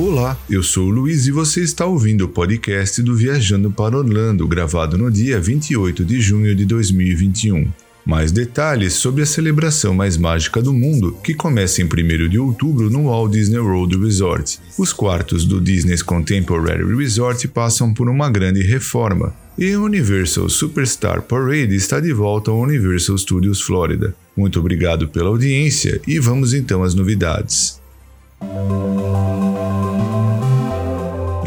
Olá, eu sou o Luiz e você está ouvindo o podcast do Viajando para Orlando, gravado no dia 28 de junho de 2021. Mais detalhes sobre a celebração mais mágica do mundo, que começa em 1 de outubro no Walt Disney World Resort. Os quartos do Disney's Contemporary Resort passam por uma grande reforma, e a Universal Superstar Parade está de volta ao Universal Studios Florida. Muito obrigado pela audiência e vamos então às novidades. Thank you.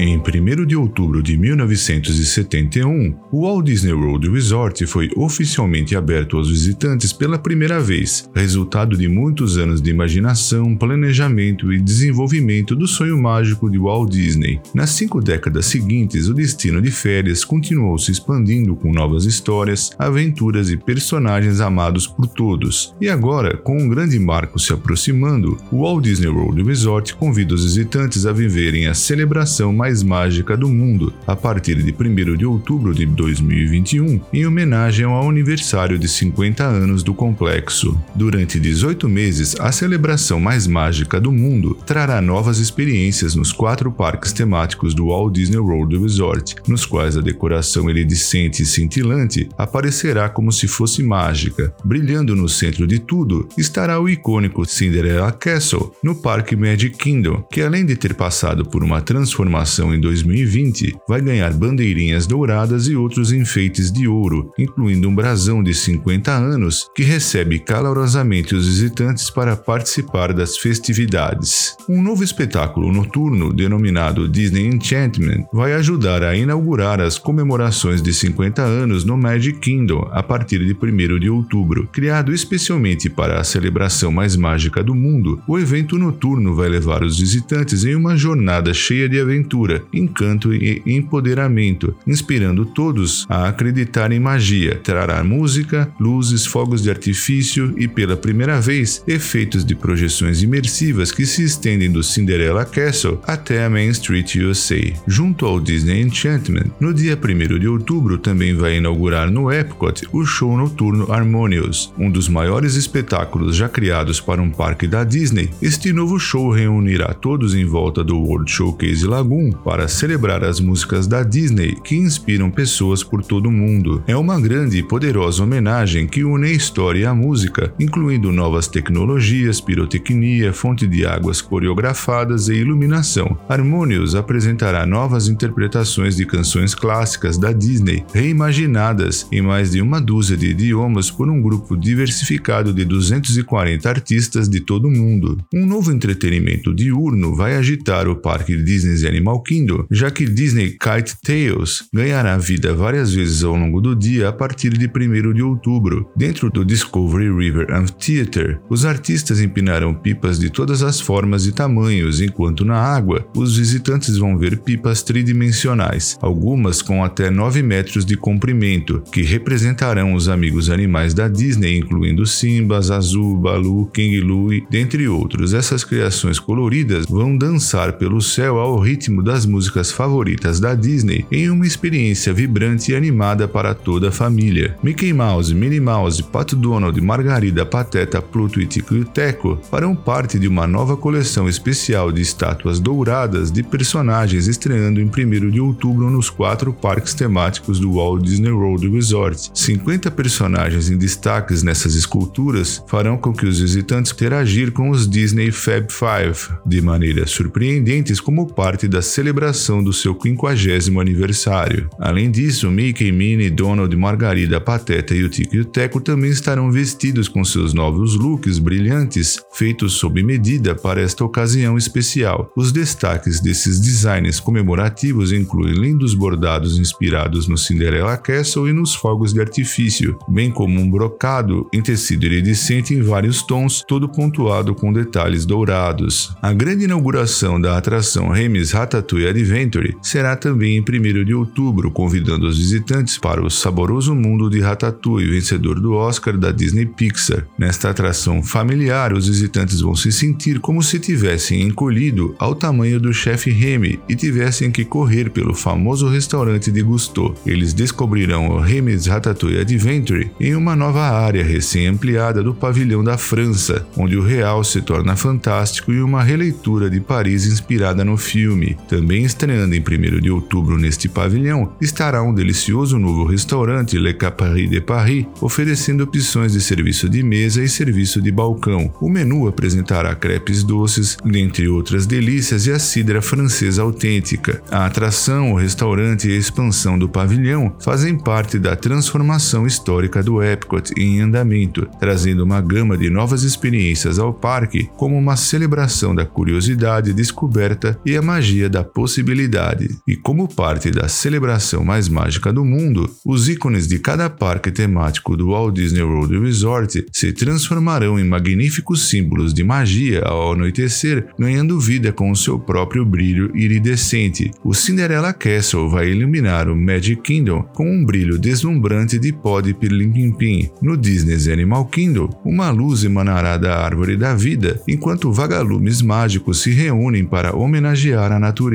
Em 1 de outubro de 1971, o Walt Disney World Resort foi oficialmente aberto aos visitantes pela primeira vez, resultado de muitos anos de imaginação, planejamento e desenvolvimento do sonho mágico de Walt Disney. Nas cinco décadas seguintes, o destino de férias continuou se expandindo com novas histórias, aventuras e personagens amados por todos. E agora, com um grande marco se aproximando, o Walt Disney World Resort convida os visitantes a viverem a celebração mais mais mágica do mundo, a partir de 1 de outubro de 2021, em homenagem ao aniversário de 50 anos do complexo. Durante 18 meses, a celebração mais mágica do mundo trará novas experiências nos quatro parques temáticos do Walt Disney World Resort, nos quais a decoração iridescente e cintilante aparecerá como se fosse mágica. Brilhando no centro de tudo estará o icônico Cinderella Castle, no Parque Magic Kingdom, que além de ter passado por uma transformação em 2020, vai ganhar bandeirinhas douradas e outros enfeites de ouro, incluindo um brasão de 50 anos que recebe calorosamente os visitantes para participar das festividades. Um novo espetáculo noturno, denominado Disney Enchantment, vai ajudar a inaugurar as comemorações de 50 anos no Magic Kingdom a partir de 1 de outubro. Criado especialmente para a celebração mais mágica do mundo, o evento noturno vai levar os visitantes em uma jornada cheia de aventura encanto e empoderamento, inspirando todos a acreditar em magia. Trará música, luzes, fogos de artifício e, pela primeira vez, efeitos de projeções imersivas que se estendem do Cinderella Castle até a Main Street USA. Junto ao Disney Enchantment, no dia 1 de outubro também vai inaugurar no Epcot o show noturno Harmonious, um dos maiores espetáculos já criados para um parque da Disney. Este novo show reunirá todos em volta do World Showcase Lagoon para celebrar as músicas da Disney que inspiram pessoas por todo o mundo. É uma grande e poderosa homenagem que une a história e a música, incluindo novas tecnologias, pirotecnia, fonte de águas coreografadas e iluminação. Harmonious apresentará novas interpretações de canções clássicas da Disney, reimaginadas em mais de uma dúzia de idiomas por um grupo diversificado de 240 artistas de todo o mundo. Um novo entretenimento diurno vai agitar o parque Disney Animal Kingdom, já que Disney Kite Tales ganhará vida várias vezes ao longo do dia a partir de 1 de outubro. Dentro do Discovery River Amphitheater, os artistas empinarão pipas de todas as formas e tamanhos, enquanto na água, os visitantes vão ver pipas tridimensionais, algumas com até 9 metros de comprimento, que representarão os amigos animais da Disney, incluindo Simba, Zazu, Balu, King Louie, dentre outros. Essas criações coloridas vão dançar pelo céu ao ritmo das das músicas favoritas da Disney em uma experiência vibrante e animada para toda a família. Mickey Mouse, Minnie Mouse, Pato Donald, Margarida, Pateta, Pluto e Tico e Teco farão parte de uma nova coleção especial de estátuas douradas de personagens estreando em 1 de outubro nos quatro parques temáticos do Walt Disney World Resort. 50 personagens em destaques nessas esculturas farão com que os visitantes interagir com os Disney Fab Five de maneiras surpreendentes como parte da celebração do seu 50 aniversário. Além disso, Mickey, Minnie, Donald, Margarida, Pateta e o Tico e o Teco também estarão vestidos com seus novos looks brilhantes, feitos sob medida para esta ocasião especial. Os destaques desses designs comemorativos incluem lindos bordados inspirados no Cinderella Castle e nos fogos de artifício, bem como um brocado em tecido iridescente em vários tons, todo pontuado com detalhes dourados. A grande inauguração da atração Remis Ratatouille Ratatouille Adventure será também em 1 de outubro, convidando os visitantes para o saboroso mundo de Ratatouille, vencedor do Oscar da Disney Pixar. Nesta atração familiar, os visitantes vão se sentir como se tivessem encolhido ao tamanho do chefe Remy e tivessem que correr pelo famoso restaurante de Gusteau. Eles descobrirão o Remy's Ratatouille Adventure em uma nova área recém-ampliada do pavilhão da França, onde o real se torna fantástico e uma releitura de Paris inspirada no filme. Estreando em 1 de outubro neste pavilhão estará um delicioso novo restaurante Le Capari de Paris, oferecendo opções de serviço de mesa e serviço de balcão. O menu apresentará crepes doces, dentre outras delícias, e a cidra francesa autêntica. A atração, o restaurante e a expansão do pavilhão fazem parte da transformação histórica do Epcot em andamento, trazendo uma gama de novas experiências ao parque, como uma celebração da curiosidade, descoberta e a magia da possibilidade. E como parte da celebração mais mágica do mundo, os ícones de cada parque temático do Walt Disney World Resort se transformarão em magníficos símbolos de magia ao anoitecer, ganhando vida com o seu próprio brilho iridescente. O Cinderella Castle vai iluminar o Magic Kingdom com um brilho deslumbrante de pó de pirlimpimpim. No Disney's Animal Kingdom, uma luz emanará da árvore da vida, enquanto vagalumes mágicos se reúnem para homenagear a natureza.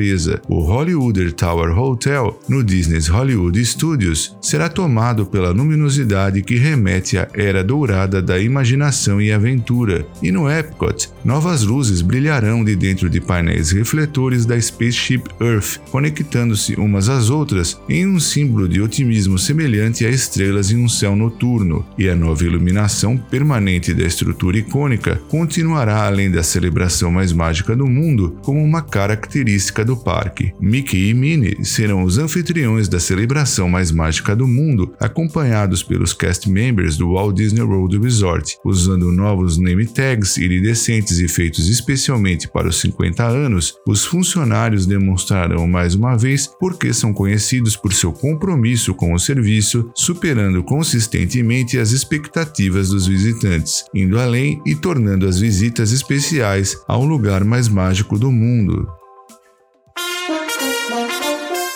O Hollywooder Tower Hotel, no Disney's Hollywood Studios, será tomado pela luminosidade que remete à era dourada da imaginação e aventura. E no Epcot, novas luzes brilharão de dentro de painéis refletores da Spaceship Earth, conectando-se umas às outras em um símbolo de otimismo semelhante a estrelas em um céu noturno. E a nova iluminação permanente da estrutura icônica continuará além da celebração mais mágica do mundo como uma característica do parque. Mickey e Minnie serão os anfitriões da celebração mais mágica do mundo, acompanhados pelos cast members do Walt Disney World Resort, usando novos name tags iridescentes e feitos especialmente para os 50 anos. Os funcionários demonstrarão mais uma vez porque são conhecidos por seu compromisso com o serviço, superando consistentemente as expectativas dos visitantes, indo além e tornando as visitas especiais ao lugar mais mágico do mundo.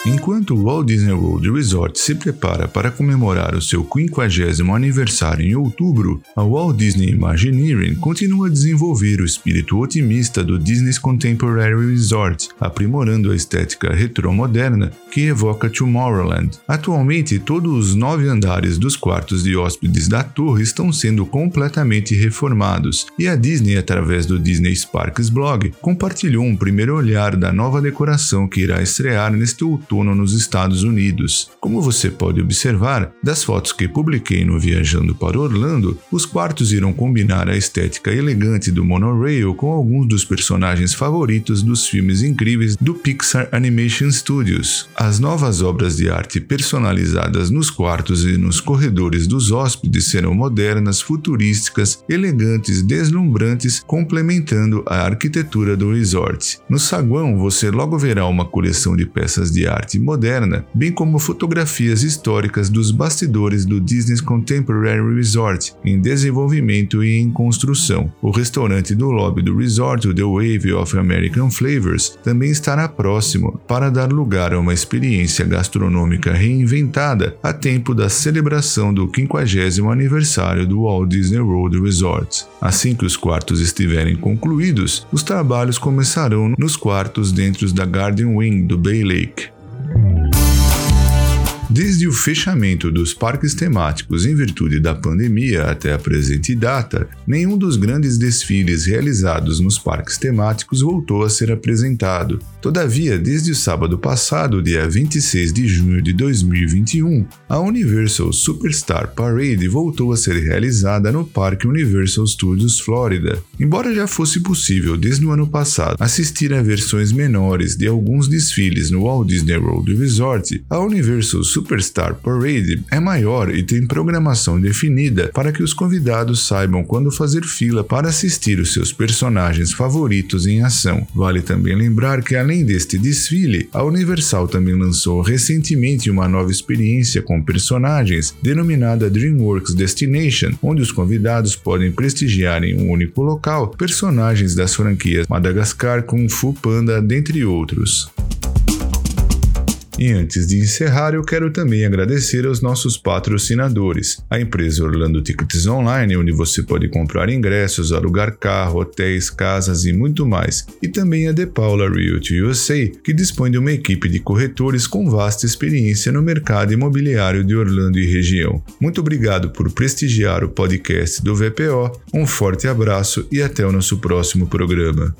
Enquanto o Walt Disney World Resort se prepara para comemorar o seu 50 aniversário em outubro, a Walt Disney Imagineering continua a desenvolver o espírito otimista do Disney's Contemporary Resort, aprimorando a estética retromoderna que evoca Tomorrowland. Atualmente, todos os nove andares dos quartos de hóspedes da torre estão sendo completamente reformados, e a Disney, através do Disney Sparks blog, compartilhou um primeiro olhar da nova decoração que irá estrear neste outubro outono nos Estados Unidos. Como você pode observar, das fotos que publiquei no Viajando para Orlando, os quartos irão combinar a estética elegante do monorail com alguns dos personagens favoritos dos filmes incríveis do Pixar Animation Studios. As novas obras de arte personalizadas nos quartos e nos corredores dos hóspedes serão modernas, futurísticas, elegantes, deslumbrantes, complementando a arquitetura do resort. No saguão, você logo verá uma coleção de peças de arte arte moderna, bem como fotografias históricas dos bastidores do Disney's Contemporary Resort, em desenvolvimento e em construção. O restaurante do lobby do resort, The Wave of American Flavors, também estará próximo para dar lugar a uma experiência gastronômica reinventada a tempo da celebração do 50 aniversário do Walt Disney World Resort. Assim que os quartos estiverem concluídos, os trabalhos começarão nos quartos dentro da Garden Wing do Bay Lake. Desde o fechamento dos parques temáticos em virtude da pandemia até a presente data, nenhum dos grandes desfiles realizados nos parques temáticos voltou a ser apresentado. Todavia, desde o sábado passado, dia 26 de junho de 2021, a Universal Superstar Parade voltou a ser realizada no Parque Universal Studios Florida. Embora já fosse possível desde o ano passado assistir a versões menores de alguns desfiles no Walt Disney World Resort, a Universal Superstar Parade é maior e tem programação definida para que os convidados saibam quando fazer fila para assistir os seus personagens favoritos em ação. Vale também lembrar que, além deste desfile, a Universal também lançou recentemente uma nova experiência com personagens denominada DreamWorks Destination, onde os convidados podem prestigiar em um único local personagens das franquias Madagascar, Kung Fu Panda, dentre outros. E antes de encerrar, eu quero também agradecer aos nossos patrocinadores, a empresa Orlando Tickets Online, onde você pode comprar ingressos, alugar carro, hotéis, casas e muito mais, e também a De Paula Realty USA, que dispõe de uma equipe de corretores com vasta experiência no mercado imobiliário de Orlando e região. Muito obrigado por prestigiar o podcast do VPO, um forte abraço e até o nosso próximo programa.